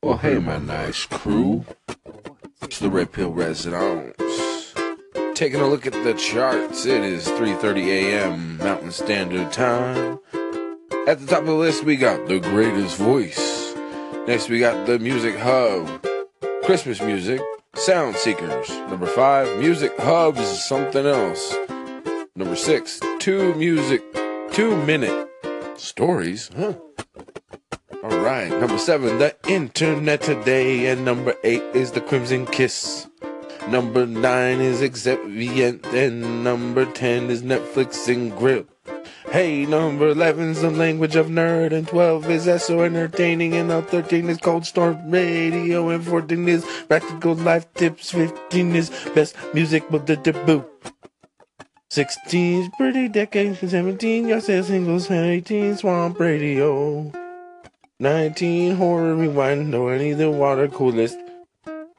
Well, hey, my nice crew. It's the Red Pill Resonance. Taking a look at the charts, it is 3:30 a.m. Mountain Standard Time. At the top of the list, we got The Greatest Voice. Next, we got The Music Hub. Christmas music, Sound Seekers. Number five, Music Hubs, something else. Number six, Two Music, Two Minute Stories. Huh? Right. Number seven, the internet today. And number eight is the Crimson Kiss. Number nine is Exevient. And number ten is Netflix and Grill. Hey, number 11 is the language of nerd, and 12 is SO entertaining, and now 13 is Cold Storm Radio, and 14 is practical life tips, 15 is best music, but the debut. 16 is pretty decades, 17 y'all say singles, 18 Swamp Radio. 19 horror rewind, 20 the water coolest.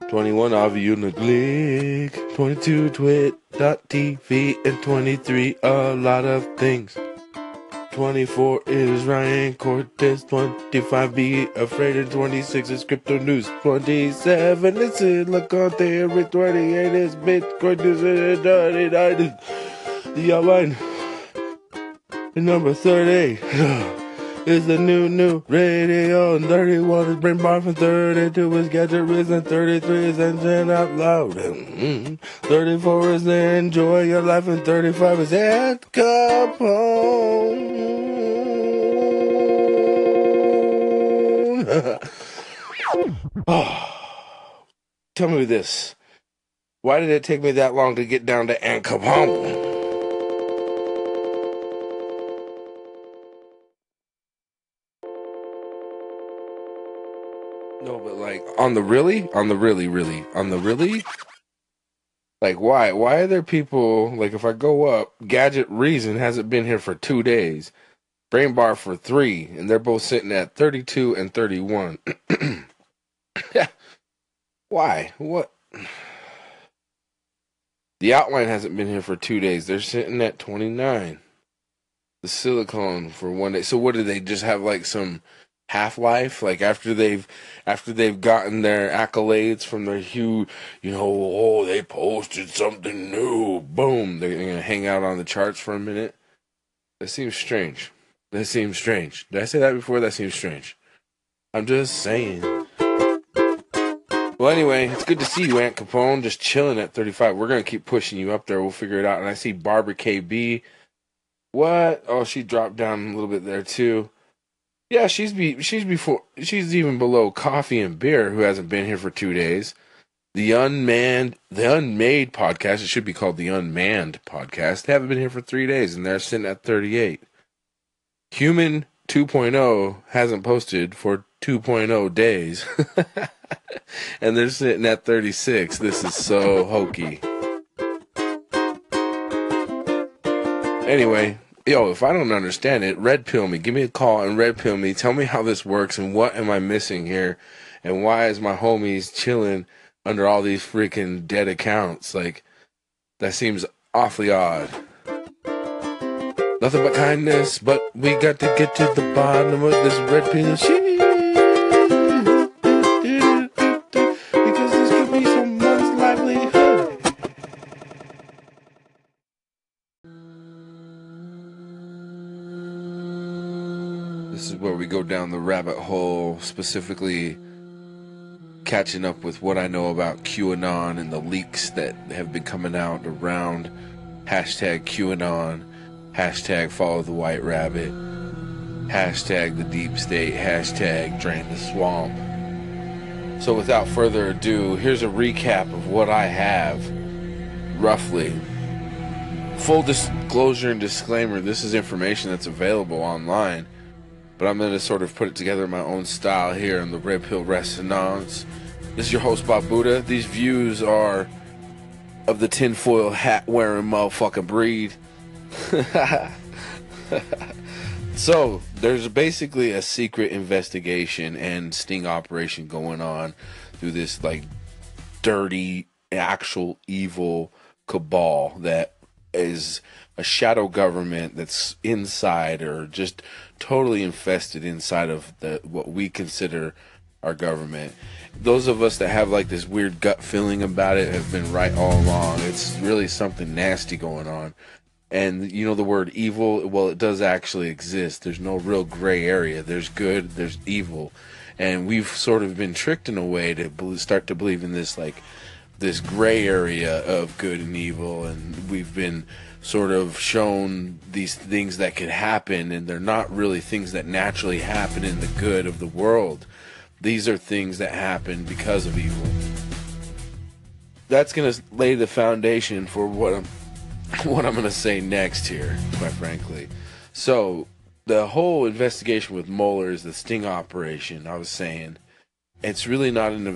21 Avi Glick, 22 twit.tv, and 23 a lot of things. 24 is Ryan Cortez, 25 be afraid, and 26 is crypto news. 27 is Silicon Theory, 28 is Bitcoin news, and 29 is the outline. And number 30 is the new, new radio. And 31 is Brain Bar from 32 is Gadget Riz and 33 is Engine Out Loud. Mm-hmm. 34 is Enjoy Your Life and 35 is Ed Capone. oh. Tell me this. Why did it take me that long to get down to Aunt Capone? On the really, on the really, really, on the really, like why? Why are there people like if I go up, Gadget Reason hasn't been here for two days, Brain Bar for three, and they're both sitting at thirty-two and thirty-one. why? What? The outline hasn't been here for two days. They're sitting at twenty-nine. The silicone for one day. So what do they just have like some? Half life like after they've after they've gotten their accolades from their huge you know oh they posted something new boom they're gonna hang out on the charts for a minute. That seems strange. That seems strange. Did i say that before? That seems strange. I'm just saying. Well anyway it's good to see you aunt capone. Just chilling at 35 we're gonna keep pushing you up there. We'll figure it out. And i see barbara kb what? Oh she dropped down a little bit there too yeah, she's be she's before she's even below coffee and beer who hasn't been here for two days. The unmanned the unmade podcast, it should be called the unmanned podcast. They haven't been here for three days and they're sitting at thirty eight. Human 2.0 hasn't posted for 2.0 days. and they're sitting at 36. This is so hokey. Anyway, yo, if I don't understand it, red pill me. Give me a call and red pill me. Tell me how this works and what am I missing here, and why is my homies chilling under all these freaking dead accounts? Like that seems awfully odd. Nothing but kindness, but we got to get to the bottom of this red pill shit. Down the rabbit hole, specifically catching up with what I know about QAnon and the leaks that have been coming out around hashtag QAnon, hashtag follow the white rabbit, hashtag the deep state, hashtag drain the swamp. So without further ado, here's a recap of what I have, roughly. Full disclosure and disclaimer this is information that's available online but I'm going to sort of put it together in my own style here in the Red Pill Resonance. This is your host, Bob Buddha. These views are of the tinfoil hat wearing motherfucking breed. so, there's basically a secret investigation and sting operation going on through this, like, dirty, actual evil cabal that is a shadow government that's inside or just totally infested inside of the what we consider our government. Those of us that have like this weird gut feeling about it have been right all along. It's really something nasty going on. And you know the word evil, well, it does actually exist. There's no real gray area. There's good, there's evil. And we've sort of been tricked in a way to start to believe in this like this gray area of good and evil and we've been sort of shown these things that could happen and they're not really things that naturally happen in the good of the world. These are things that happen because of evil. That's going to lay the foundation for what I'm what I'm going to say next here quite frankly. So the whole investigation with Mueller is the sting operation I was saying. It's really not an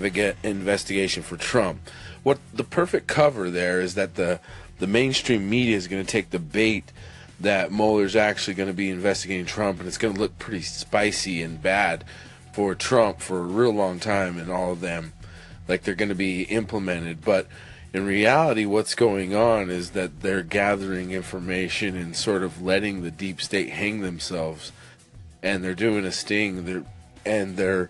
investigation for Trump. What the perfect cover there is that the the mainstream media is going to take the bait that Mueller's actually going to be investigating Trump, and it's going to look pretty spicy and bad for Trump for a real long time, and all of them, like they're going to be implemented. But in reality, what's going on is that they're gathering information and sort of letting the deep state hang themselves, and they're doing a sting. They're and they're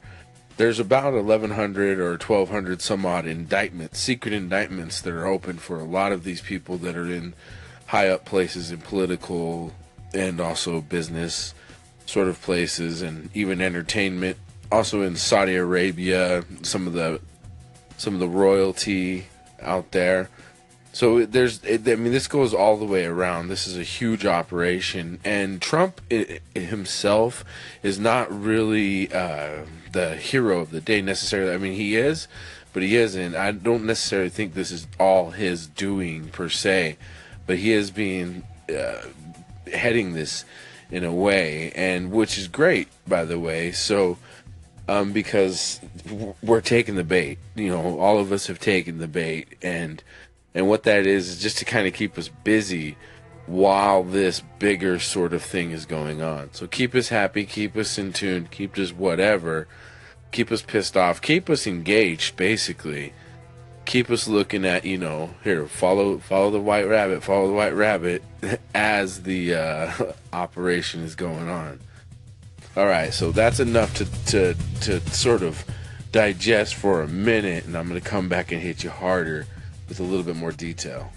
there's about 1,100 or 1,200 some odd indictments, secret indictments that are open for a lot of these people that are in high up places in political and also business sort of places and even entertainment. Also in Saudi Arabia, some of the some of the royalty out there. So there's, I mean, this goes all the way around. This is a huge operation, and Trump himself is not really uh, the hero of the day necessarily. I mean, he is, but he isn't. I don't necessarily think this is all his doing per se, but he is being uh, heading this in a way, and which is great, by the way. So. Um, because we're taking the bait, you know, all of us have taken the bait, and and what that is is just to kind of keep us busy while this bigger sort of thing is going on. So keep us happy, keep us in tune, keep us whatever, keep us pissed off, keep us engaged basically. Keep us looking at, you know, here, follow follow the white rabbit, follow the white rabbit as the uh, operation is going on. All right, so that's enough to to to sort of digest for a minute and I'm going to come back and hit you harder with a little bit more detail.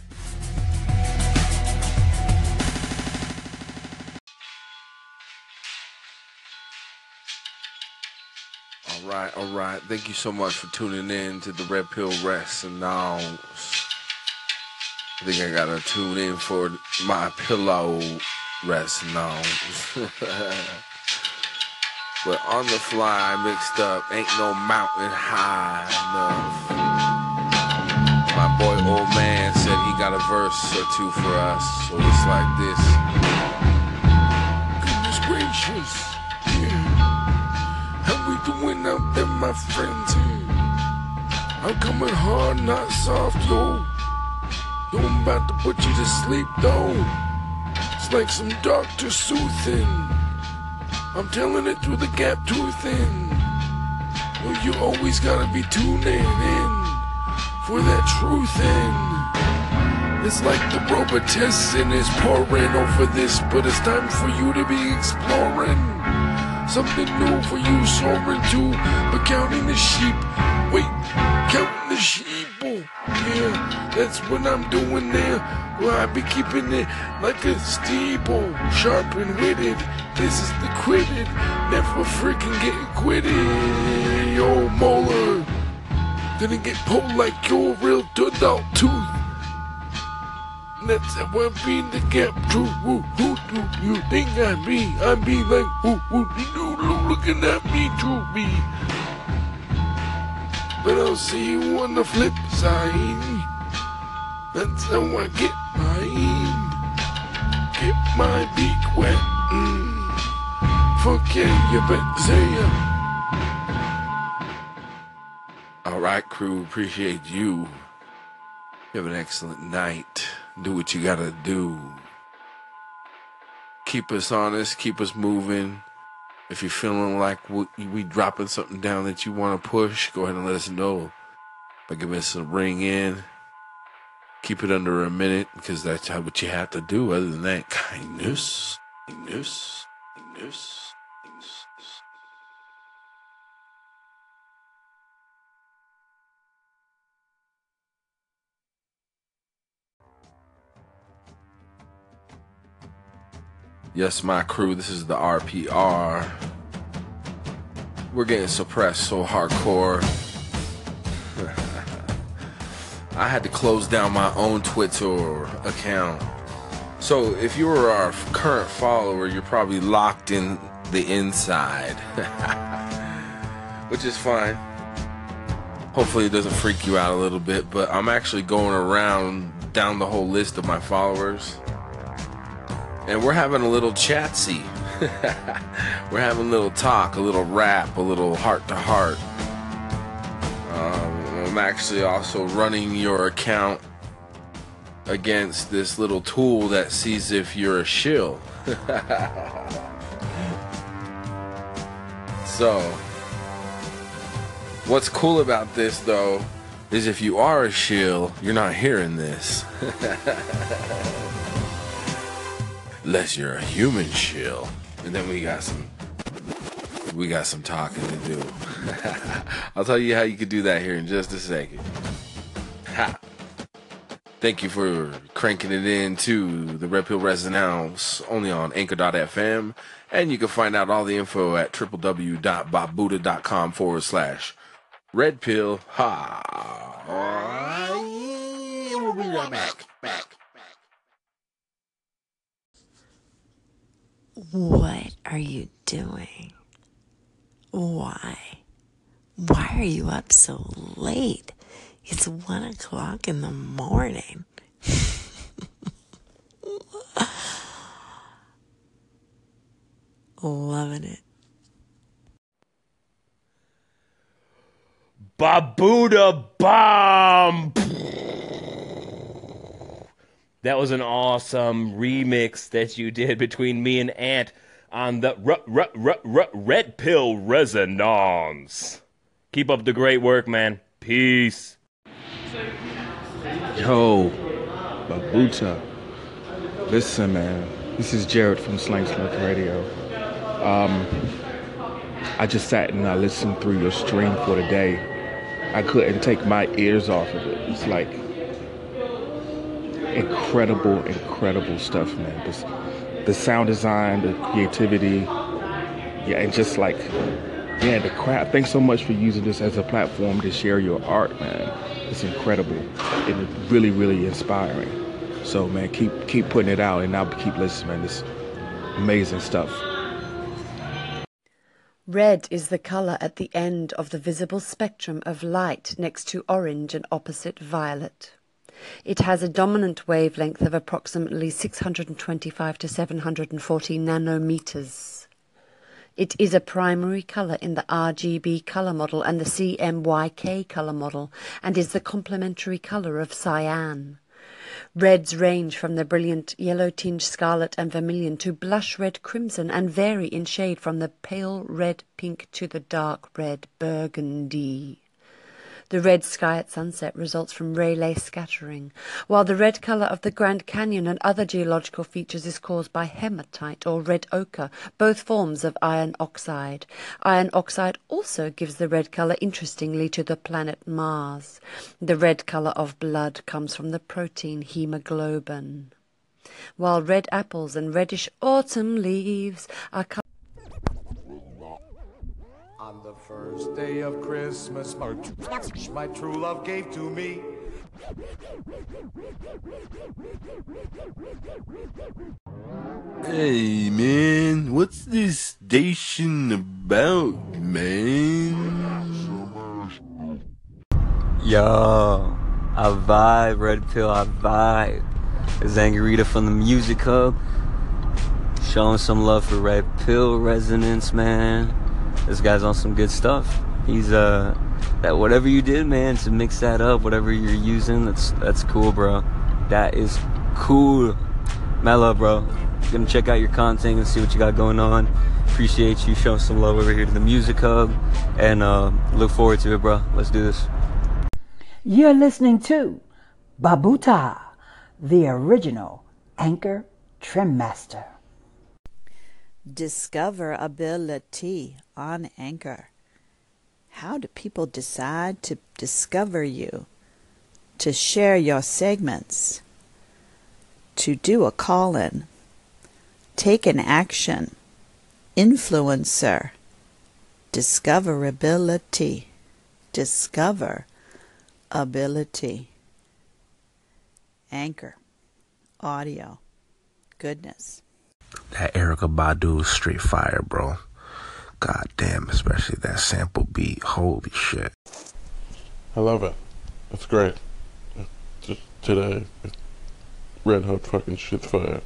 Right, all right. Thank you so much for tuning in to the Red Pill Rest and now I think I gotta tune in for my pillow rest now. but on the fly, mixed up, ain't no mountain high enough my boy old man said he got a verse or two for us. So it's like this. Goodness gracious. We doing out there, my friends? I'm coming hard, not soft, yo. Yo, I'm about to put you to sleep, though. It's like some doctor soothing. I'm telling it through the gap tooth in. Well, you always gotta be tuning in for that truth in. It's like the Robitussin is pouring over this, but it's time for you to be exploring. Something new for you soaring too. but counting the sheep. Wait, counting the sheep. Oh, yeah, that's what I'm doing there. Well, I be keeping it like a steeple, sharp and witted. This is the quitted, never freaking getting quitted. Yo, Molar. Gonna get pulled like your real out tooth. That's how I be in the gap too. Who, who do you think I be? I be like, who, who, you looking at me to be. But I'll see you on the flip side. That's how I get mine. Get my beak wet. Mm. Fuck yeah, you better say ya. All right, crew. Appreciate. You have an excellent night. Do what you gotta do. Keep us honest. Keep us moving. If you're feeling like we, we dropping something down that you want to push, go ahead and let us know by giving us a ring in. Keep it under a minute because that's how, what you have to do. Other than that, kindness, kindness, kindness. Yes, my crew, this is the RPR. We're getting suppressed so hardcore. I had to close down my own Twitter account. So if you were our current follower, you're probably locked in the inside, which is fine. Hopefully, it doesn't freak you out a little bit, but I'm actually going around down the whole list of my followers, and we're having a little chatsy. we're having a little talk, a little rap, a little heart to heart. Um, I'm actually also running your account against this little tool that sees if you're a shill. so, what's cool about this though is if you are a shill, you're not hearing this. Unless you're a human shill. And then we got some we got some talking to do. I'll tell you how you can do that here in just a second. Ha. Thank you for cranking it in to the Red Pill Resonance only on anchor.fm. And you can find out all the info at www.babuda.com forward slash red pill. Ha. We'll be right back. What are you doing? Why? Why are you up so late? It's one o'clock in the morning. Loving it. Babuda Bomb! That was an awesome remix that you did between me and Ant on the r- r- r- r- Red Pill Resonance. Keep up the great work, man. Peace. Yo, Babuda. Listen, man. This is Jared from Slang Smoke Radio. Um, I just sat and I listened through your stream for the day. I couldn't take my ears off of it. It's like incredible, incredible stuff, man. This, the sound design, the creativity, yeah, and just like, yeah, the crap. Thanks so much for using this as a platform to share your art, man. It's incredible and really, really inspiring. So, man, keep keep putting it out, and I'll keep listening, man. This amazing stuff. Red is the color at the end of the visible spectrum of light next to orange and opposite violet. It has a dominant wavelength of approximately 625 to 740 nanometers. It is a primary color in the RGB color model and the CMYK color model and is the complementary color of cyan. Reds range from the brilliant yellow tinged scarlet and vermilion to blush red crimson and vary in shade from the pale red pink to the dark red burgundy. The red sky at sunset results from Rayleigh scattering, while the red color of the Grand Canyon and other geological features is caused by hematite or red ochre, both forms of iron oxide. Iron oxide also gives the red color interestingly to the planet Mars. The red color of blood comes from the protein hemoglobin. While red apples and reddish autumn leaves are On the first day of Christmas, my, my true love gave to me. Hey man, what's this station about, man? Yo, I vibe, Red Pill, I vibe. It's Angarita from the Music Hub. Showing some love for Red Pill Resonance, man. This guy's on some good stuff. He's uh that whatever you did, man, to mix that up, whatever you're using, that's that's cool, bro. That is cool. Mellow, bro. Gonna check out your content and see what you got going on. Appreciate you showing some love over here to the Music Hub, and uh, look forward to it, bro. Let's do this. You're listening to Babuda, the original Anchor Trim Master. Discoverability on Anchor. How do people decide to discover you, to share your segments, to do a call in? take an action, influencer, discoverability, discover ability, anchor, audio, goodness. That Erykah Badu straight fire, bro. God damn, especially that sample beat. Holy shit. I love it. It's great. Just today, red hot fucking shit fire.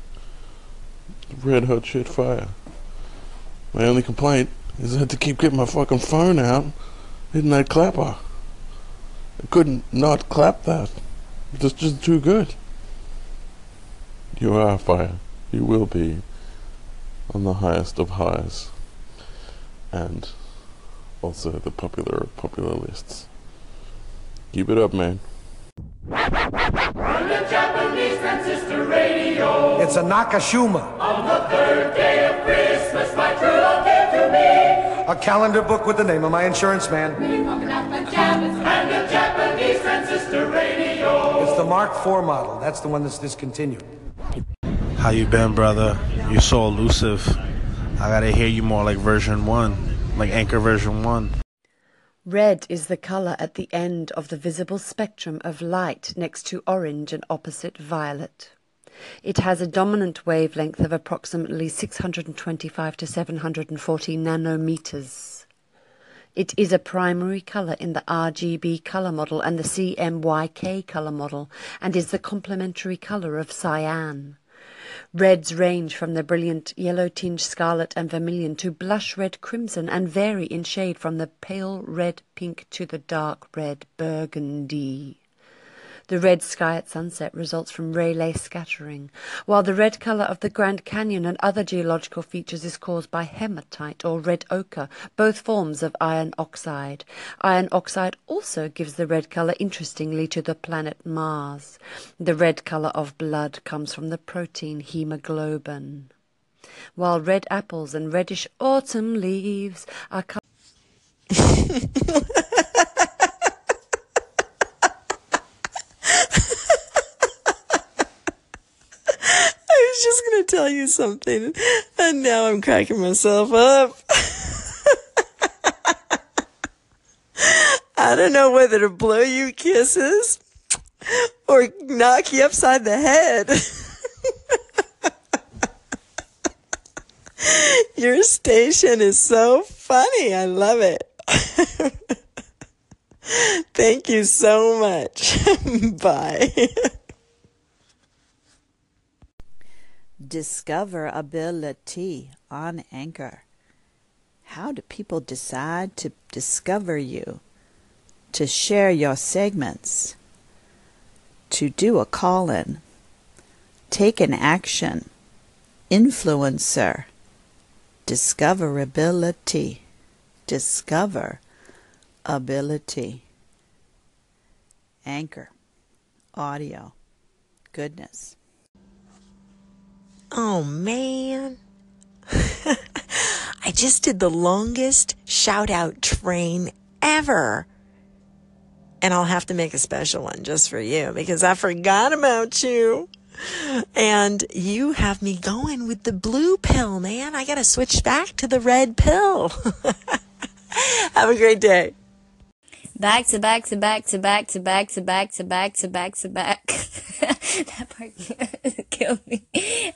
Red hot shit fire. My only complaint is I had to keep getting my fucking phone out. Hitting that clapper. I couldn't not clap that. It's just too good. You are fire. You will be on the highest of highs. And also the popular of popular lists. Keep it up, man. It's a Nakashima. A calendar book with the name of my insurance man. And a Japanese transistor radio. It's the Mark IV model. That's the one that's discontinued. How you been, brother? You're so elusive. I gotta hear you more like version 1. Like Anchor version 1. Red is the color at the end of the visible spectrum of light next to orange and opposite violet. It has a dominant wavelength of approximately 625 to 740 nanometers. It is a primary color in the RGB color model and the CMYK color model and is the complementary color of cyan. Reds range from the brilliant yellow tinge scarlet and vermilion to blush red crimson and vary in shade from the pale red pink to the dark red burgundy. The red sky at sunset results from Rayleigh scattering, while the red color of the Grand Canyon and other geological features is caused by hematite or red ochre, both forms of iron oxide. Iron oxide also gives the red color interestingly to the planet Mars. The red color of blood comes from the protein hemoglobin. While red apples and reddish autumn leaves are I was just going to tell you something, and now I'm cracking myself up. I don't know whether to blow you kisses or knock you upside the head. Your station is so funny. I love it. Thank you so much. Bye. Discoverability on Anchor. How do people decide to discover you? To share your segments? To do a call in? Take an action? Influencer? Discoverability. Discover ability. Anchor. Audio. Goodness. Oh man. I just did the longest shout out train ever. And I'll have to make a special one just for you because I forgot about you. And you have me going with the blue pill, man. I got to switch back to the red pill. have a great day. Back to back to back to back to back to back to back to back to back. that part killed me.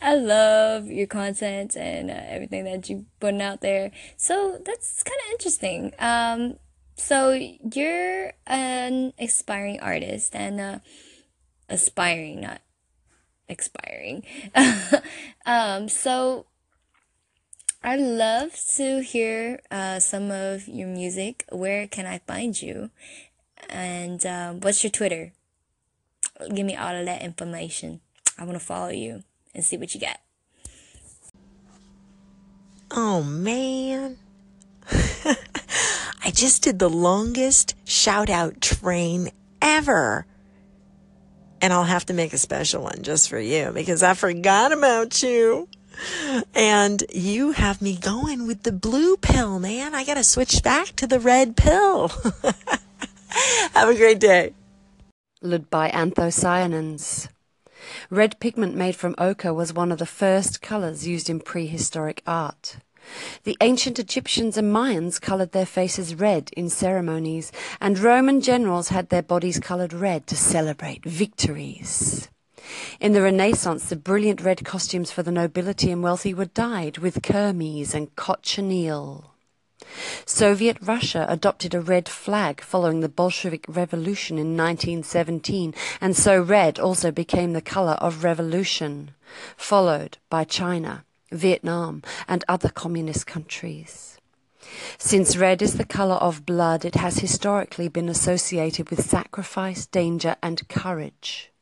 I love your content and uh, everything that you putting out there. So that's kind of interesting. Um, so you're an aspiring artist and uh, aspiring, not expiring. um, so I'd love to hear uh, some of your music. Where can I find you? And um, what's your Twitter? Give me all of that information. I want to follow you and see what you got. Oh man. I just did the longest shout out train ever. And I'll have to make a special one just for you because I forgot about you. And you have me going with the blue pill, man. I got to switch back to the red pill. have a great day. Led by anthocyanins. Red pigment made from ochre was one of the first colors used in prehistoric art. The ancient Egyptians and Mayans colored their faces red in ceremonies, and Roman generals had their bodies colored red to celebrate victories. In the Renaissance, the brilliant red costumes for the nobility and wealthy were dyed with kermes and cochineal. Soviet Russia adopted a red flag following the Bolshevik Revolution in 1917, and so red also became the color of revolution, followed by China, Vietnam, and other communist countries. Since red is the color of blood, it has historically been associated with sacrifice, danger, and courage.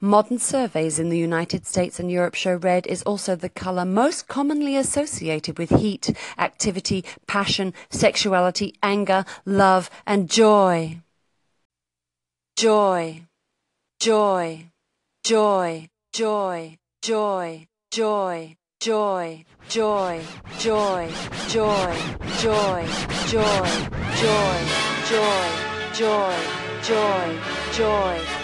Modern surveys in the United States and Europe show red is also the color most commonly associated with heat, activity, passion, sexuality, anger, love, and joy. Joy, joy, joy, joy, joy, joy, joy, joy, joy, joy, joy, joy, joy, joy, joy, joy, joy,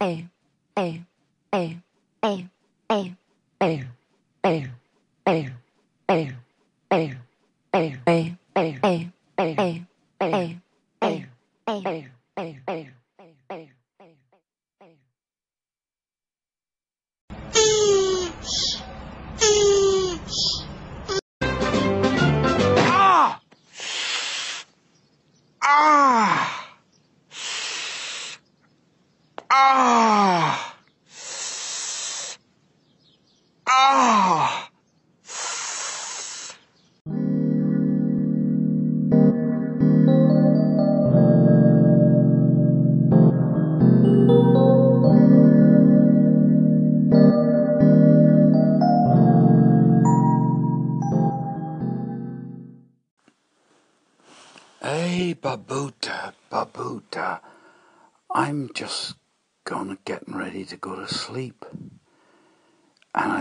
a a a a a a a a a a a a a Ah!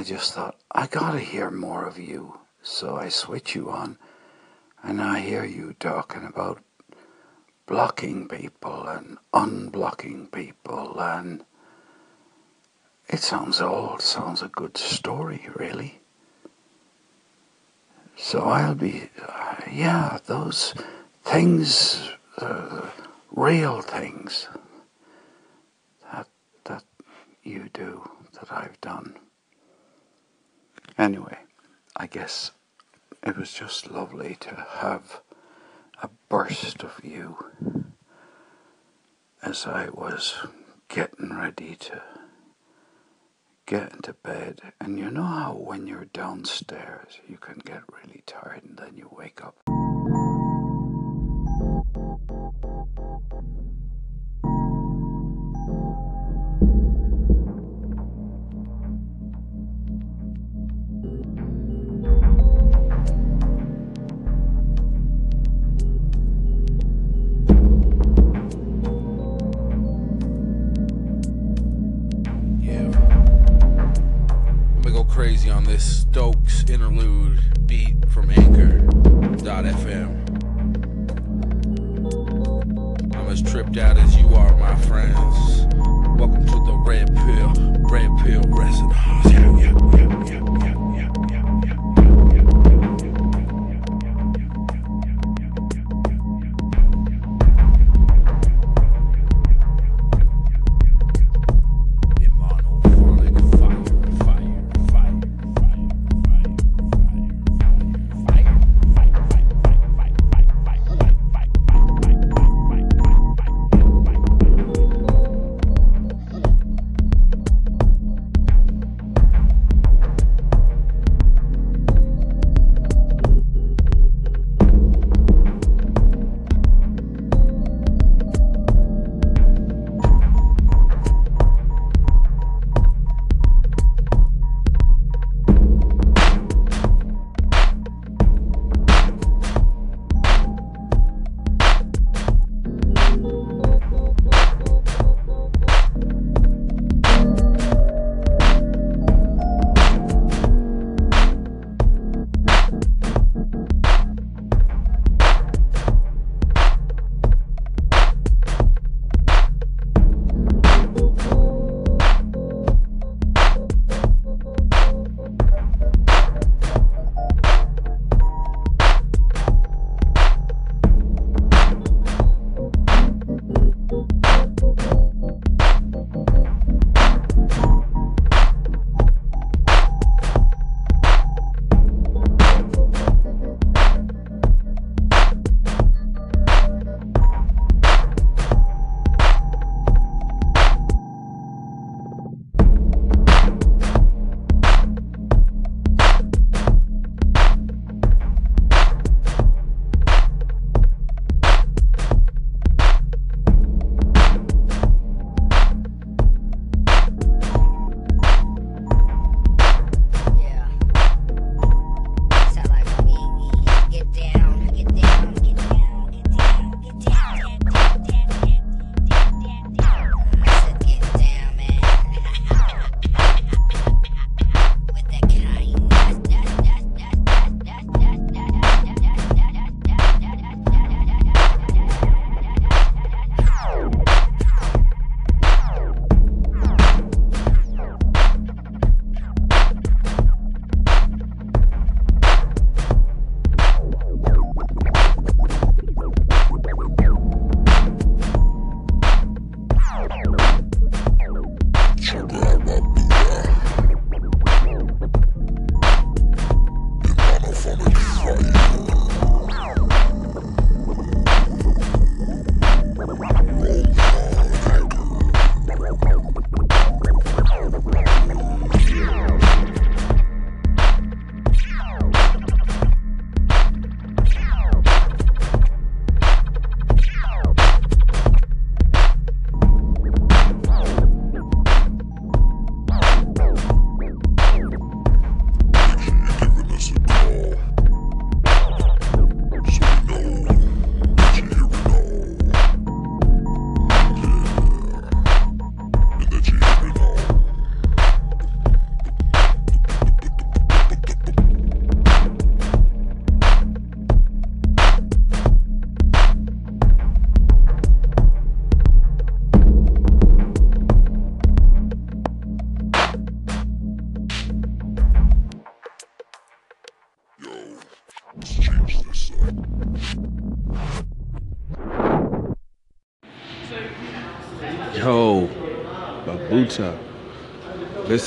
Just thought, I gotta hear more of you. So I switch you on, and I hear you talking about blocking people and unblocking people, and it sounds all sounds a good story, really. So I'll be, uh, yeah, those things, uh, real things that that you do that I've done. Anyway, I guess it was just lovely to have a burst of you as I was getting ready to get into bed. And you know how when you're downstairs you can get really tired and then you wake up. This Stokes interlude beat from Anchor.fm. I'm as tripped out as you are, my friends. Welcome to the Red Pill, Red Pill Resonance.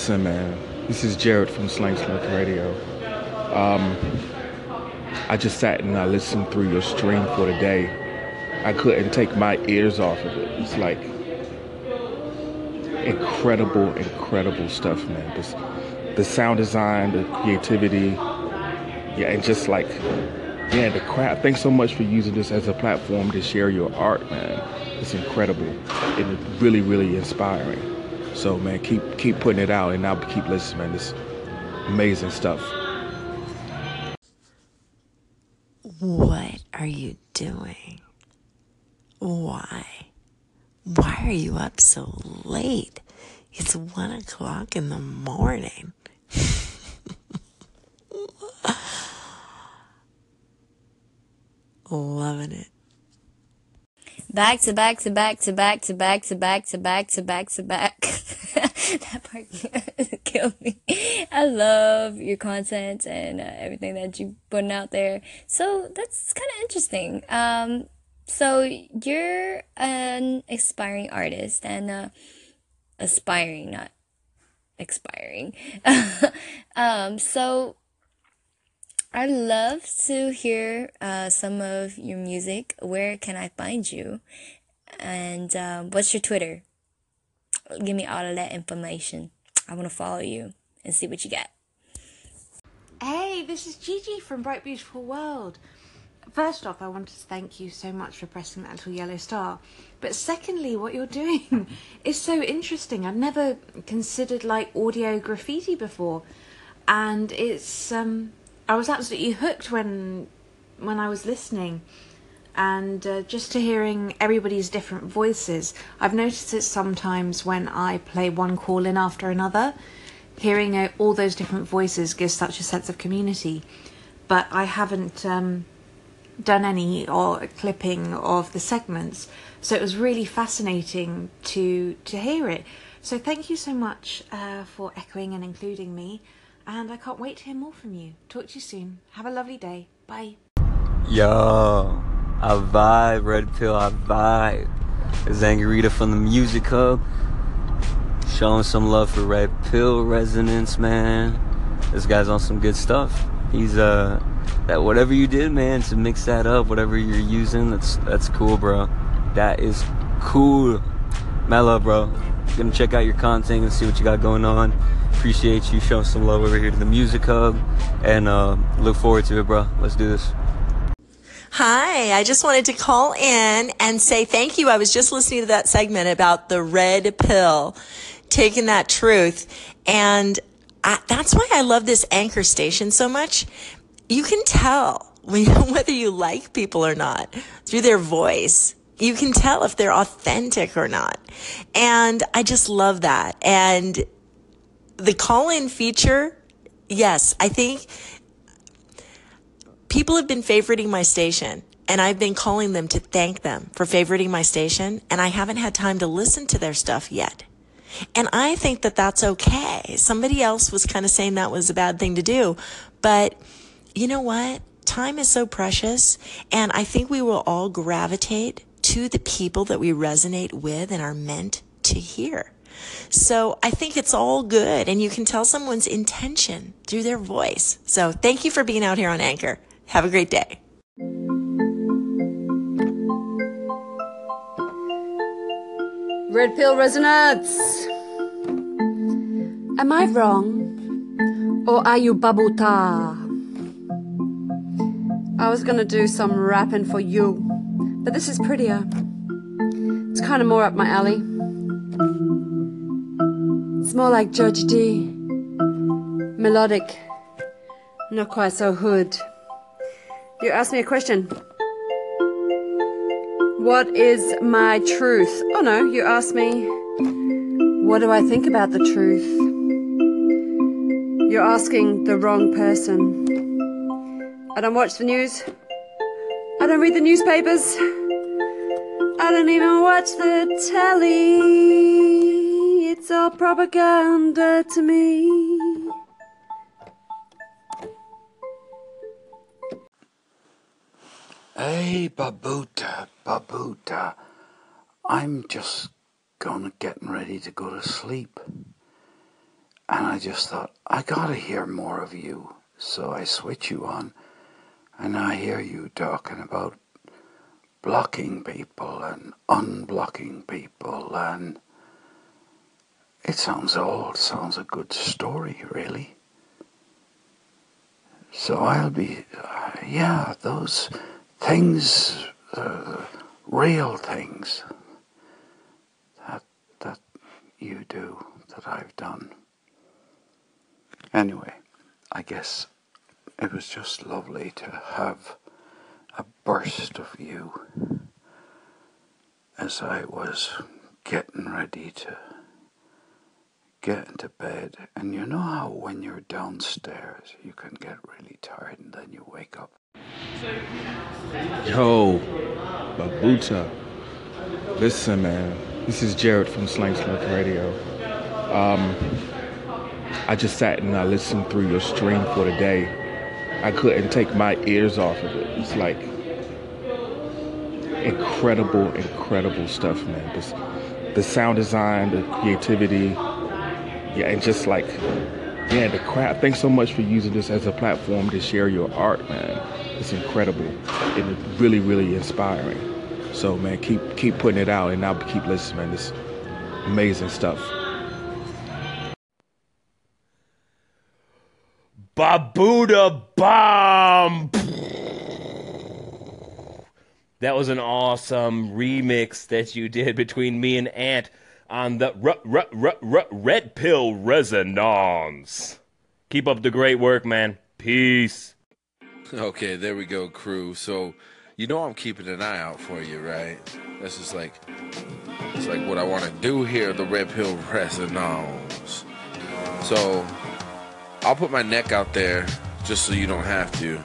Listen, man. This is Jared from Slangsmith Radio. Um, I just sat and I listened through your stream for the day. I couldn't take my ears off of it. It's like incredible, incredible stuff, man. The sound design, the creativity, yeah, and just like, yeah, the crap. Thanks so much for using this as a platform to share your art, man. It's incredible and really, really inspiring. So, man, keep keep putting it out, and I'll keep listening, man. This amazing stuff. What are you doing? Why? Why are you up so late? It's one o'clock in the morning. Loving it. Back to back to back to back to back to back to back to back to back. that part killed me. I love your content and uh, everything that you putting out there. So that's kind of interesting. Um, so you're an aspiring artist and uh, aspiring, not expiring. um, so I'd love to hear uh, some of your music. Where can I find you? And um, what's your Twitter? Give me all of that information. I want to follow you and see what you got. Hey, this is Gigi from Bright Beautiful World. First off, I want to thank you so much for pressing that little yellow star. But secondly, what you're doing is so interesting. I've never considered like audio graffiti before, and it's um, I was absolutely hooked when when I was listening, and uh, just to hearing everybody's different voices. I've noticed it sometimes when I play one call in after another. Hearing uh, all those different voices gives such a sense of community, but I haven't. Um, done any or clipping of the segments so it was really fascinating to to hear it so thank you so much uh, for echoing and including me and i can't wait to hear more from you talk to you soon have a lovely day bye Yo, I vibe, Red Pill, I vibe. It's Angarita from the Music Hub. Showing some love for Red Pill Resonance, man. This guy's on some good stuff. He's, uh, that whatever you did, man, to mix that up, whatever you're using, that's, that's cool, bro. That is cool. Mellow, bro. Gonna check out your content and see what you got going on. Appreciate you showing some love over here to the Music Hub. And, uh, look forward to it, bro. Let's do this. Hi, I just wanted to call in and say thank you. I was just listening to that segment about the red pill, taking that truth. And I, that's why I love this anchor station so much. You can tell whether you like people or not through their voice. You can tell if they're authentic or not. And I just love that. And the call in feature, yes, I think people have been favoriting my station and I've been calling them to thank them for favoriting my station and I haven't had time to listen to their stuff yet. And I think that that's okay. Somebody else was kind of saying that was a bad thing to do, but you know what? Time is so precious and I think we will all gravitate to the people that we resonate with and are meant to hear. So I think it's all good and you can tell someone's intention through their voice. So thank you for being out here on Anchor. Have a great day. Red Pill Resonance. Am I wrong? Or are you Babuda? I was gonna do some rapping for you, but this is prettier. It's kind of more up my alley. It's more like Judge D. Melodic. Not quite so hood. You asked me a question. What is my truth? Oh no, you asked me, what do I think about the truth? You're asking the wrong person. I don't watch the news. I don't read the newspapers. I don't even watch the telly. It's all propaganda to me. Hey, Babuda, Babuda. I'm just gonna getting ready to go to sleep. And I just thought, I gotta hear more of you. So I switch you on, and I hear you talking about blocking people and unblocking people, and it sounds old, sounds a good story, really. So I'll be, uh, yeah, those things, uh, real things that that you do, that I've done. Anyway, I guess it was just lovely to have a burst of you as I was getting ready to get into bed. And you know how when you're downstairs you can get really tired and then you wake up. Yo, Babuda. Listen, man. This is Jared from Slang Slick Radio. Um, I just sat and I listened through your stream for the day. I couldn't take my ears off of it. It's like incredible, incredible stuff, man. This, the sound design, the creativity, yeah, and just like, yeah, the crap. Thanks so much for using this as a platform to share your art, man. It's incredible and really, really inspiring. So, man, keep keep putting it out, and I'll keep listening, man. This amazing stuff. Babuda Bomb! That was an awesome remix that you did between me and Ant on the r- r- r- Red Pill Resonance. Keep up the great work, man. Peace. Okay, there we go, crew. So, you know I'm keeping an eye out for you, right? That's just like, it's like what I want to do here, the Red Pill Resonance. So, I'll put my neck out there just so you don't have to.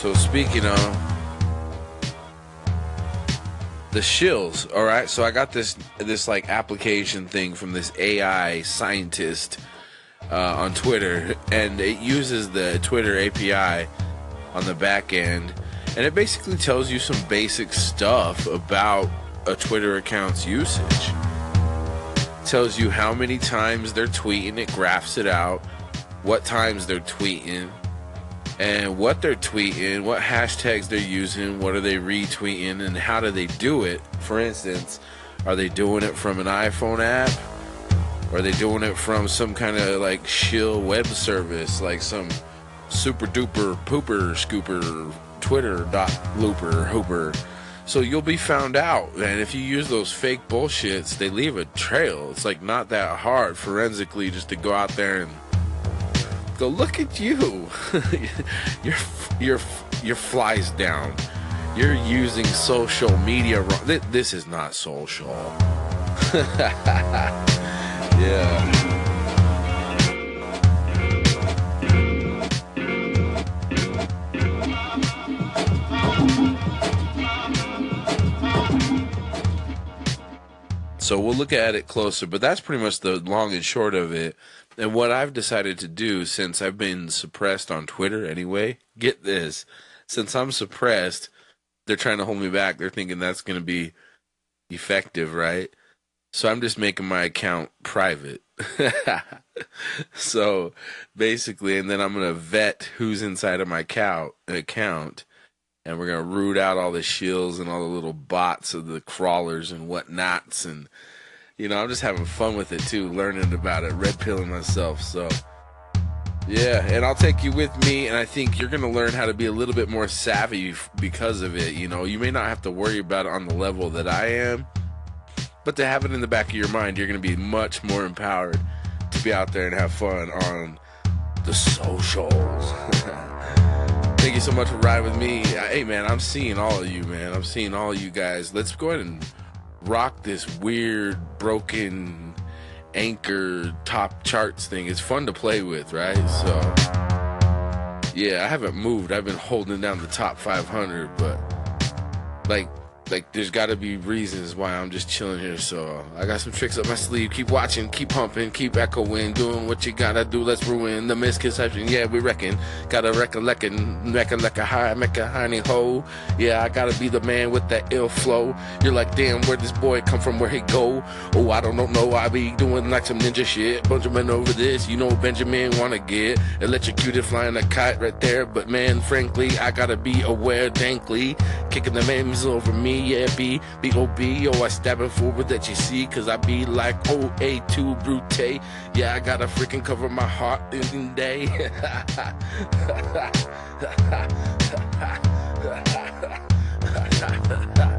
So speaking of the shills, all right. So I got this this like application thing from this AI scientist uh, on Twitter, and it uses the Twitter API on the back end, and it basically tells you some basic stuff about a Twitter account's usage. tells you how many times they're tweeting. It graphs it out, what times they're tweeting and what they're tweeting, what hashtags they're using, what are they retweeting, and how do they do it. For instance, are they doing it from an iPhone app? Or are they doing it from some kind of like shill web service, like some super duper pooper scooper Twitter dot looper hooper? So you'll be found out. And if you use those fake bullshits, they leave a trail. It's like not that hard forensically just to go out there and go look at you. Your your your flies down. You're using social media wrong. This is not social. Yeah so we'll look at it closer but that's pretty much the long and short of it and what I've decided to do since I've been suppressed on Twitter anyway, get this. Since I'm suppressed, they're trying to hold me back. They're thinking that's going to be effective, right? So I'm just making my account private. so basically, and then I'm going to vet who's inside of my account, account and we're going to root out all the shills and all the little bots of the crawlers and whatnots and you know, I'm just having fun with it too, learning about it, red pilling myself. So, yeah, and I'll take you with me, and I think you're going to learn how to be a little bit more savvy because of it. You know, you may not have to worry about it on the level that I am, but to have it in the back of your mind, you're going to be much more empowered to be out there and have fun on the socials. You so much for riding with me. Uh, hey, man, I'm seeing all of you, man. I'm seeing all you guys. Let's go ahead and rock this weird broken anchor top charts thing. It's fun to play with, right? So yeah, I haven't moved. I've been holding down the top 500, but like like there's got to be reasons why I'm just chilling here. So I got some tricks up my sleeve. Keep watching, keep pumping, keep echoing, doing what you gotta do. Let's ruin the misconception. Yeah, we reckon. Gotta recollectin', recollect a high, make a honey ho. Yeah, I gotta be the man with that ill flow. You're like, damn, where this boy come from? Where he go? Oh, I don't know. No, I be doing like some ninja shit. Benjamin over this, you know Benjamin wanna get electrocuted, flying a kite right there. But man, frankly, I gotta be aware, dankly, kicking the names over me. Yeah, B, B O B. Yo, I stabbing forward that you see, cause I be like O A two brute. Yeah, I gotta freaking cover my heart in day.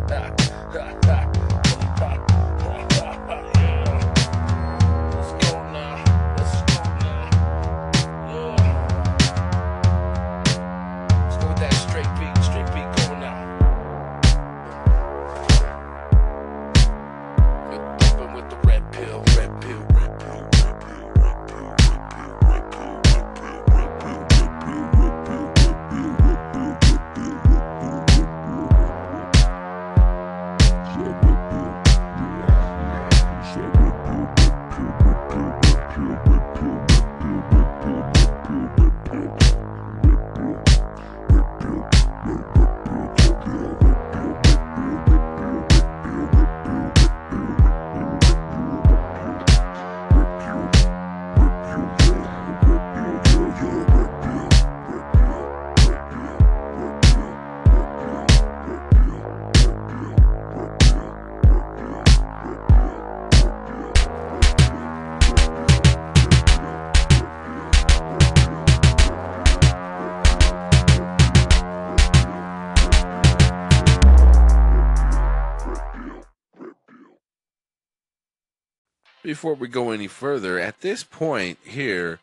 Before we go any further, at this point here,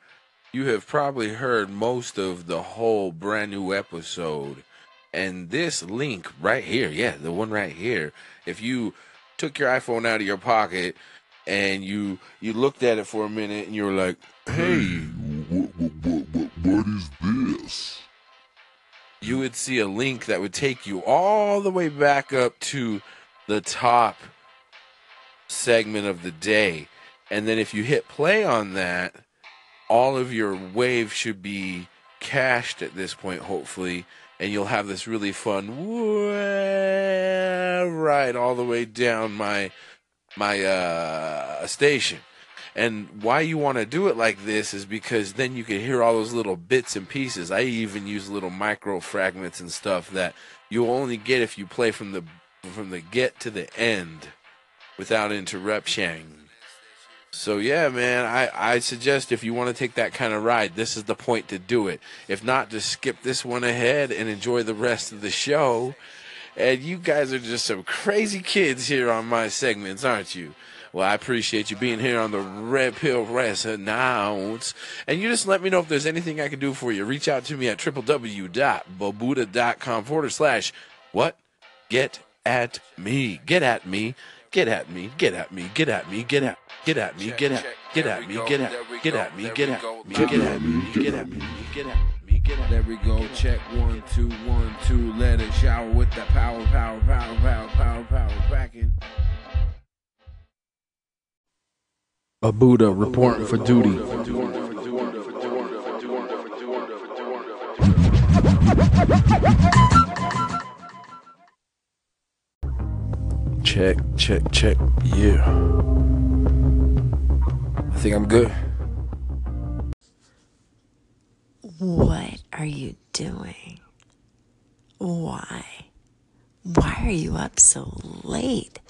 you have probably heard most of the whole brand new episode. And this link right here, yeah, the one right here, if you took your iPhone out of your pocket and you you looked at it for a minute and you were like, "Hey, what, what, what, what is this?" You would see a link that would take you all the way back up to the top segment of the day. And then if you hit play on that, all of your waves should be cached at this point, hopefully, and you'll have this really fun ride all the way down my my uh, station. And why you want to do it like this is because then you can hear all those little bits and pieces. I even use little micro fragments and stuff that you'll only get if you play from the from the get to the end without interruption. So yeah, man, I, I suggest if you want to take that kind of ride, this is the point to do it. If not, just skip this one ahead and enjoy the rest of the show. And you guys are just some crazy kids here on my segments, aren't you? Well, I appreciate you being here on the Red Pill Resonance. And you just let me know if there's anything I can do for you. Reach out to me at www.babuda.com forward slash what? Get at me. Get at me. Get at me. Get at me. Get at me. Get at get at me. Get at get at me. Get at get at me. Get at me. Get at me. Get at me. Get at me. Get at There we go. Check one, two, one, two. Let it shower with that power, power, power, power, power, power, packing. A Buddha reporting for duty. Check, check, check. Yeah. I think I'm good. What are you doing? Why? Why are you up so late?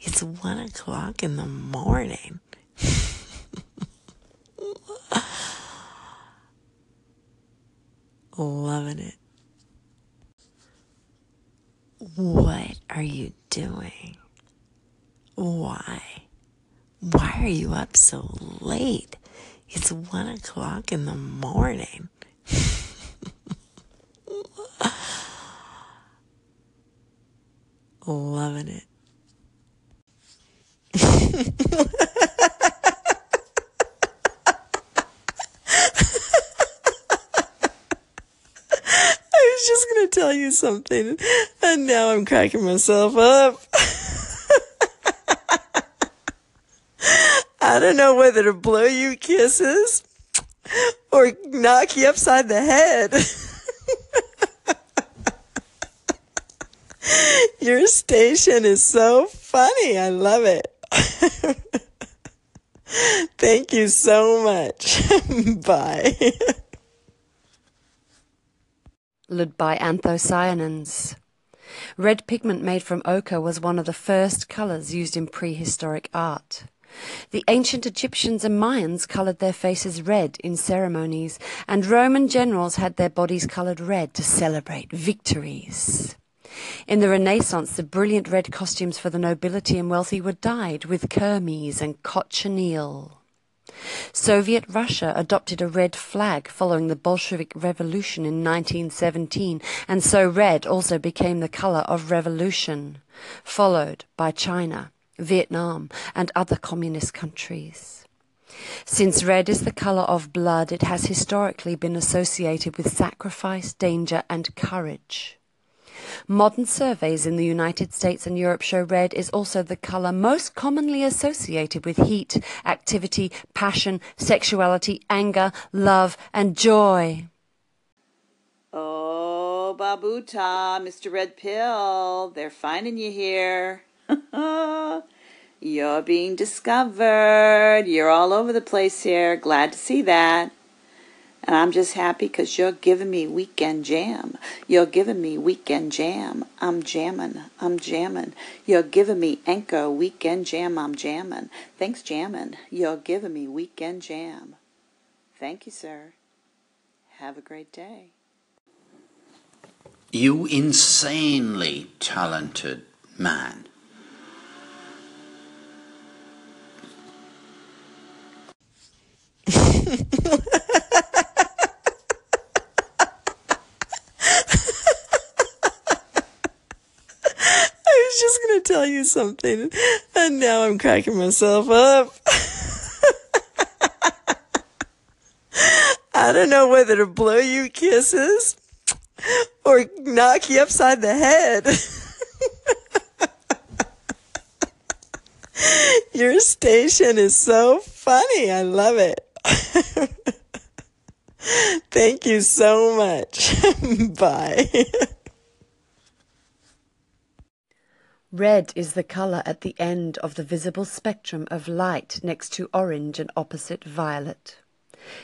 It's one o'clock in the morning. Loving it. What are you doing? Why? Why are you up so late? It's one o'clock in the morning. Loving it. I was just gonna tell you something, and now I'm cracking myself up. I don't know whether to blow you kisses or knock you upside the head. Your station is so funny. I love it. Thank you so much. Bye. Led by anthocyanins. Red pigment made from ochre was one of the first colors used in prehistoric art. The ancient Egyptians and Mayans colored their faces red in ceremonies, and Roman generals had their bodies colored red to celebrate victories. In the Renaissance, the brilliant red costumes for the nobility and wealthy were dyed with kermes and cochineal. Soviet Russia adopted a red flag following the Bolshevik Revolution in 1917, and so red also became the color of revolution, followed by China, Vietnam, and other communist countries. Since red is the color of blood, it has historically been associated with sacrifice, danger, and courage. Modern surveys in the United States and Europe show red is also the color most commonly associated with heat, activity, passion, sexuality, anger, love, and joy. Oh, Babuda, Mr. Red Pill, they're finding you here. You're being discovered. You're all over the place here. Glad to see that. And I'm just happy because you're giving me weekend jam. You're giving me weekend jam. I'm jamming. I'm jamming. You're giving me anchor weekend jam. I'm jamming. Thanks, jamming. You're giving me weekend jam. Thank you, sir. Have a great day. You insanely talented man. I was just to tell you something, and now I'm cracking myself up. I don't know whether to blow you kisses or knock you upside the head. Your station is so funny. I love it. Thank you so much. Bye. Red is the color at the end of the visible spectrum of light next to orange and opposite violet.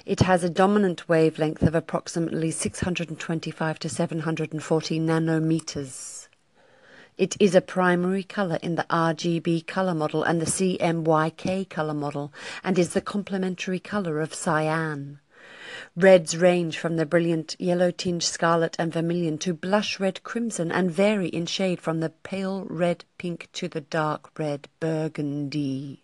It has a dominant wavelength of approximately 625 to 740 nanometers. It is a primary color in the RGB color model and the CMYK color model and is the complementary color of cyan. Reds range from the brilliant yellow tinge scarlet and vermilion to blush red crimson and vary in shade from the pale red pink to the dark red burgundy.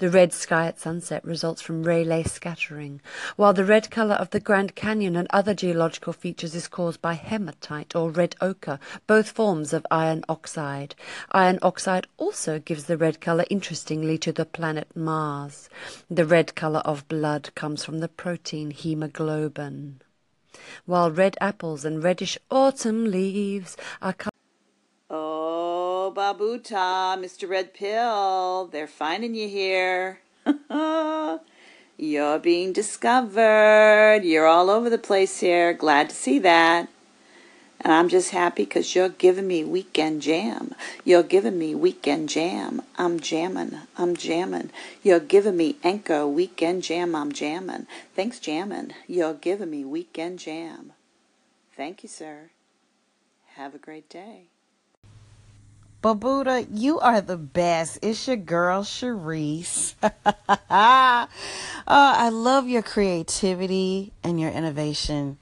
The red sky at sunset results from Rayleigh scattering, while the red color of the Grand Canyon and other geological features is caused by hematite or red ochre, both forms of iron oxide. Iron oxide also gives the red color interestingly to the planet Mars. The red color of blood comes from the protein hemoglobin. While red apples and reddish autumn leaves are Oh, Babuda, Mr. Red Pill, they're finding you here. You're being discovered. You're all over the place here. Glad to see that. And I'm just happy because you're giving me weekend jam. You're giving me weekend jam. I'm jamming. I'm jamming. You're giving me anchor weekend jam. I'm jamming. Thanks, jamming. You're giving me weekend jam. Thank you, sir. Have a great day. Babuda, you are the best. It's your girl, Sharice. uh, I love your creativity and your innovation.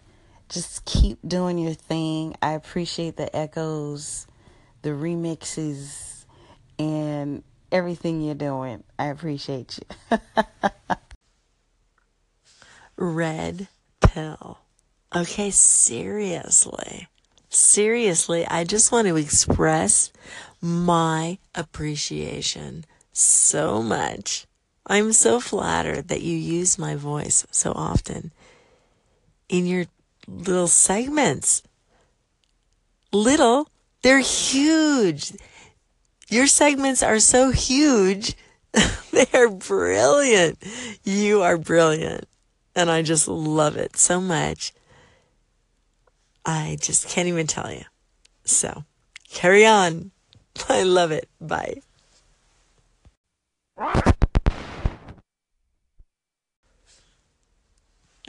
Just keep doing your thing. I appreciate the echoes, the remixes, and everything you're doing. I appreciate you. Red pill. Okay, seriously. Seriously, I just want to express my appreciation so much. I'm so flattered that you use my voice so often in your little segments. little, they're huge. Your segments are so huge. they are brilliant. You are brilliant. And I just love it so much. I just can't even tell you. So carry on. I love it. Bye.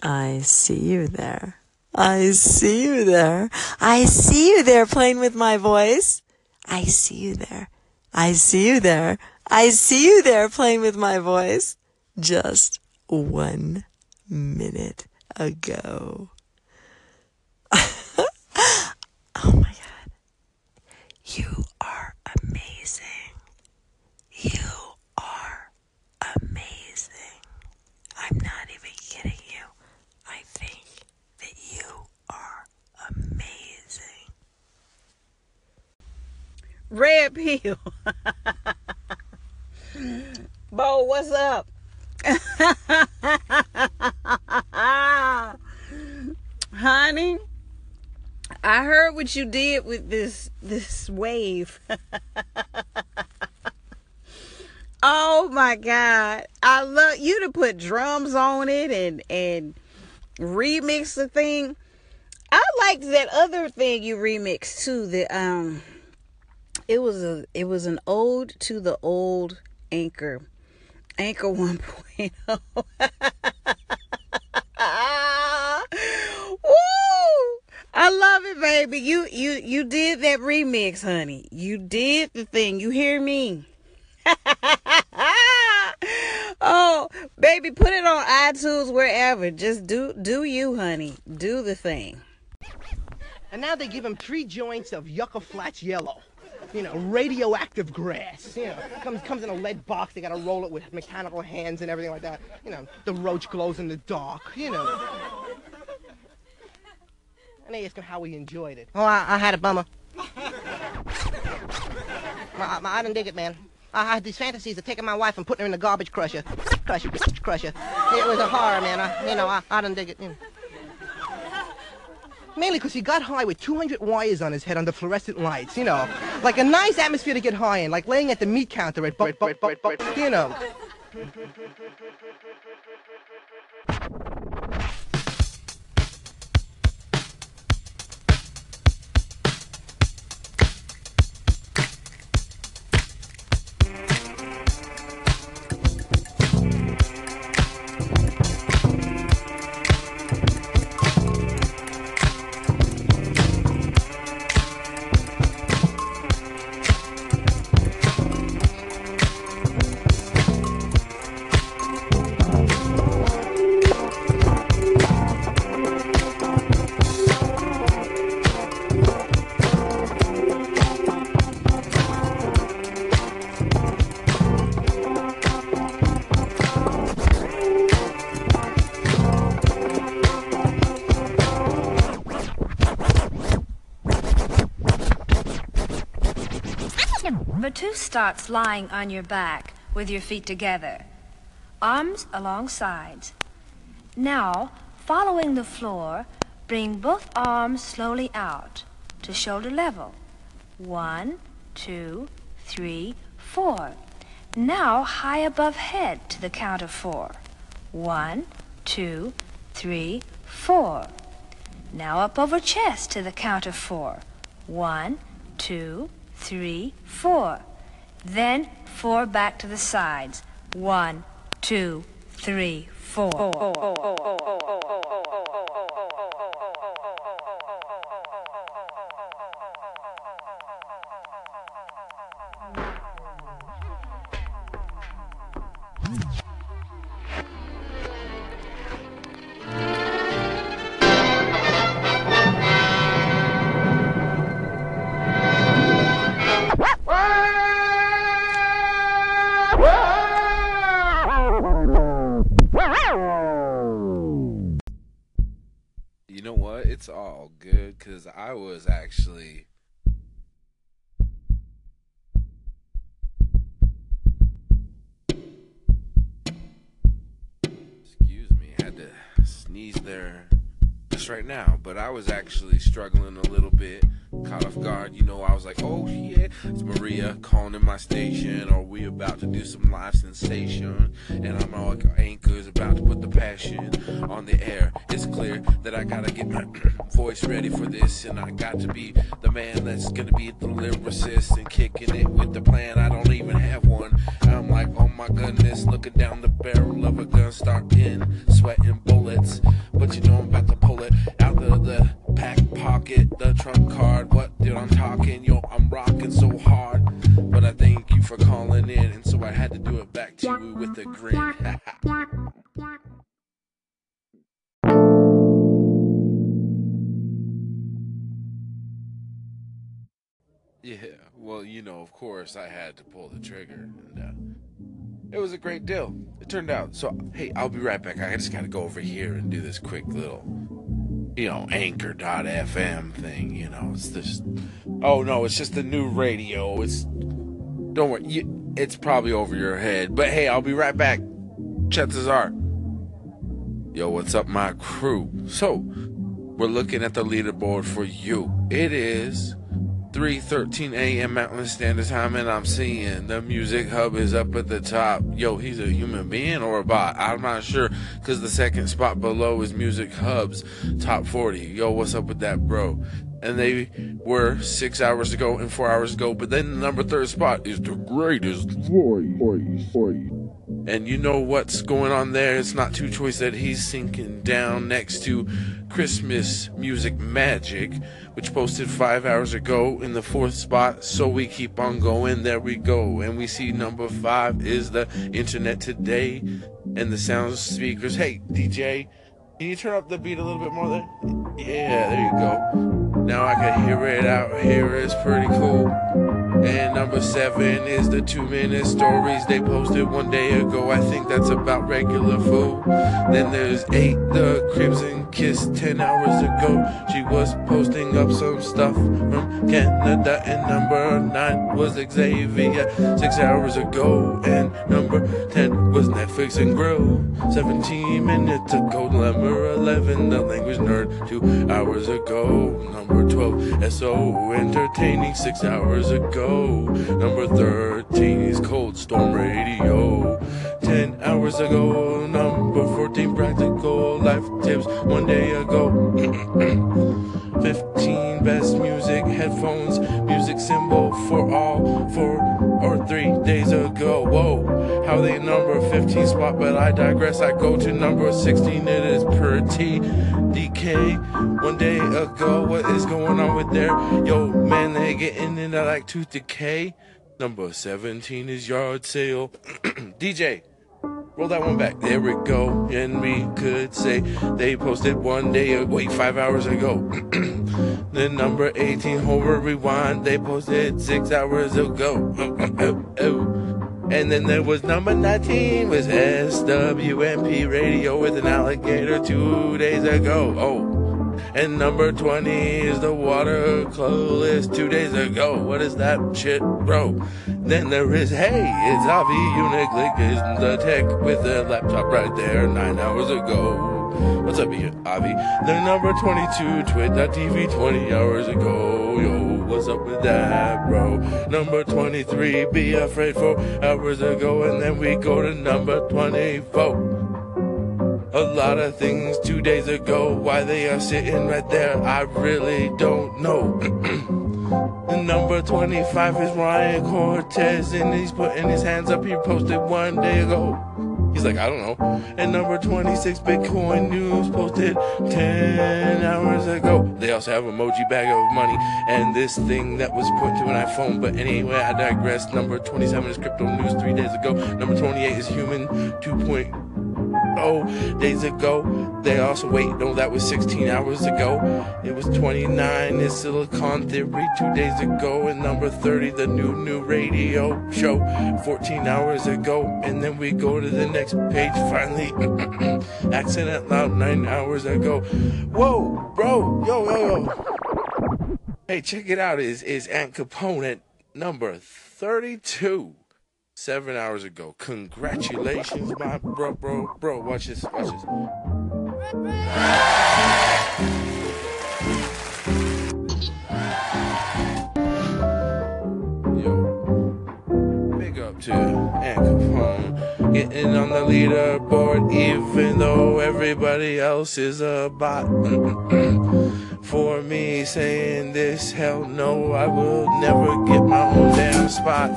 I see you there. I see you there. I see you there playing with my voice. I see you there. I see you there. I see you there playing with my voice just one minute ago. oh my God. You. You are amazing. I'm not even kidding you. I think that you are amazing. Red Pill. Bo, what's up? Honey, I heard what you did with this this wave. oh my god. I love you to put drums on it and and remix the thing. I liked that other thing you remixed too. The um it was a it was an ode to the old anchor anchor 1.0 Woo! I love it, baby. You you you did that remix, honey. You did the thing. You hear me? oh, baby, put it on iTunes wherever. Just do do you, honey. Do the thing. And now they give him three joints of Yucca Flats Yellow. You know, radioactive grass. You know, comes comes in a lead box. They gotta roll it with mechanical hands and everything like that. You know, the roach glows in the dark. You know. And they ask him how he enjoyed it. Oh, I, I had a bummer. I, I, I didn't dig it, man. I had these fantasies of taking my wife and putting her in the garbage crusher. Crusher, crusher. It was a horror, man. I, you know, I, I didn't dig it. You know. Mainly because he got high with 200 wires on his head under fluorescent lights, you know. Like a nice atmosphere to get high in, like laying at the meat counter at Buck, Buck, Buck, you know. Number two starts lying on your back with your feet together, arms along sides. Now, following the floor, bring both arms slowly out to shoulder level. One, two, three, four. Now, high above head to the count of four. One, two, three, four. Now up over chest to the count of four. One, two, three, four. Then four back to the sides. One, two, three, four. You now, but I was actually struggling a little bit, caught off guard. You know, I was like, oh yeah, it's Maria calling in my station, or we about to do some live sensation, and I'm all like, anchors about to put the passion on the air. It's clear that I gotta get my voice ready for this, and I got to be the man that's gonna be the lyricist and kicking it with the plan. I don't even have I'm like, oh my goodness, looking down the barrel of a gun, starting sweating bullets. But you know I'm about to pull it out of the back pocket, the trump card. What dude I'm talking? Yo, I'm rocking so hard. But I thank you for calling in, and so I had to do it back to you with a grin. well, you know, of course, I had to pull the trigger, and uh, it was a great deal. It turned out. So, hey, I'll be right back. I just got to go over here and do this quick little, you know, anchor.fm thing. You know, it's this. Oh no, it's just a new radio. It's don't worry, you, it's probably over your head. But hey, I'll be right back. Chances are. Yo, what's up, my crew? So, we're looking at the leaderboard for you. It is 3:13 a.m. Mountain Standard Time, and I'm seeing the Music Hub is up at the top. Yo, he's a human being or a bot? I'm not sure, cause the second spot below is Music Hub's top 40. Yo, what's up with that, bro? And they were six hours ago and four hours ago, but then the number third spot is the greatest voice. And you know what's going on there? It's not too choice that he's sinking down next to Christmas Music Magic, which posted five hours ago in the fourth spot. So we keep on going. There we go. And we see number five is the Internet Today and the sound speakers. Hey, DJ, can you turn up the beat a little bit more there? Yeah, there you go. Now I can hear it out here. It's pretty cool. And number seven is the two minute stories they posted one day ago. I think that's about regular food. Then there's eight, the Crimson Kiss, 10 hours ago. She was posting up some stuff from Canada. And number nine was Xavier, six hours ago. And number 10 was Netflix and Grill, 17 minutes ago. Number 11, the language nerd, two hours ago. Number 12, SO Entertaining, six hours ago. Number 13 is Cold Storm Radio. 10 hours ago. Number 14, Practical Life Tips, one day ago. 15, Best Music Headphones, Music Symbol for all, four or three days ago. Whoa, how they number 15 spot, but I digress. I go to number 16, it is per T. DK, one day ago. What is going on with there? Yo, man, they getting into like tooth decay. Number 17 is yard sale. DJ, roll that one back. There we go. And we could say they posted one day, wait, five hours ago. then number 18, Hover Rewind, they posted six hours ago. Oh, oh, oh. And then there was number 19 was SWMP Radio with an alligator two days ago. Oh. And number 20 is the water list two days ago. What is that shit, bro? Then there is, hey, it's Avi Uniclick is the tech with the laptop right there nine hours ago. What's up, Avi? The number 22, twit.tv 20 hours ago. Yo, what's up with that, bro? Number 23, be afraid four hours ago. And then we go to number 24 a lot of things two days ago. Why they are sitting right there, I really don't know. number 25 is Ryan Cortez, and he's putting his hands up. He posted one day ago. He's like, I don't know. And number 26, Bitcoin News posted 10 hours ago. They also have emoji bag of money and this thing that was put to an iPhone. But anyway, I digress. Number 27 is Crypto News three days ago. Number 28 is Human 2.0 days ago. They also, wait, no, that was 16 hours ago. It was 29 is Silicon Theory two days ago. And number 30, the new, new radio show 14 hours ago. And then we go to the next page finally. Out loud nine hours ago. Whoa, bro, yo, yo, yo. Hey, check it out. Is is Ant Component number 32 seven hours ago. Congratulations, my bro, bro, bro. Watch this, watch this. Yo, big up to Ann Capone leaderboard, even though everybody else is a bot. For me saying this, hell no, I will never get my own damn spot.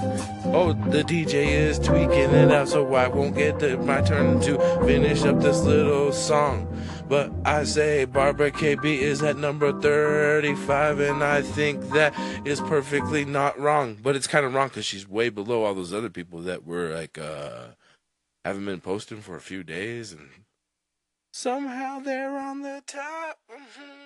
Oh, the DJ is tweaking it out, so I won't get to my turn to finish up this little song. But I say Barbara KB is at number 35, and I think that is perfectly not wrong. But it's kind of wrong because she's way below all those other people that were like, uh, haven't been posting for a few days, and somehow they're on the top. Mhm.